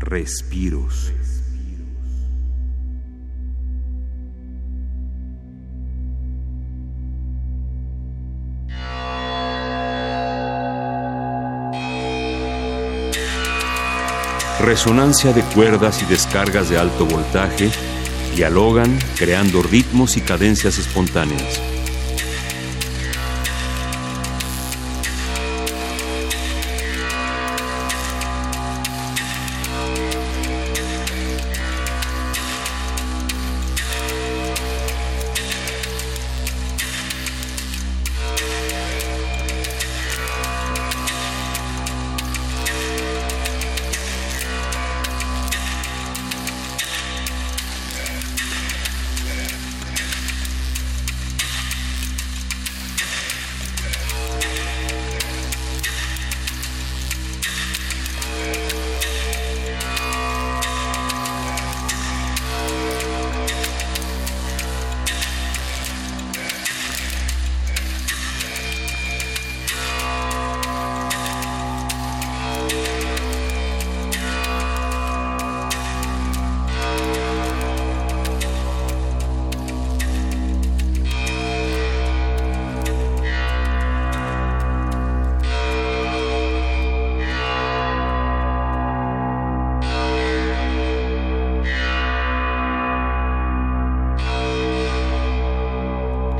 respiros. Resonancia de cuerdas y descargas de alto voltaje dialogan creando ritmos y cadencias espontáneas.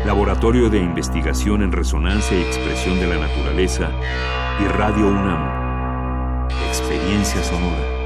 Laboratorio de Investigación en Resonancia y Expresión de la Naturaleza y Radio UNAM. Experiencia sonora.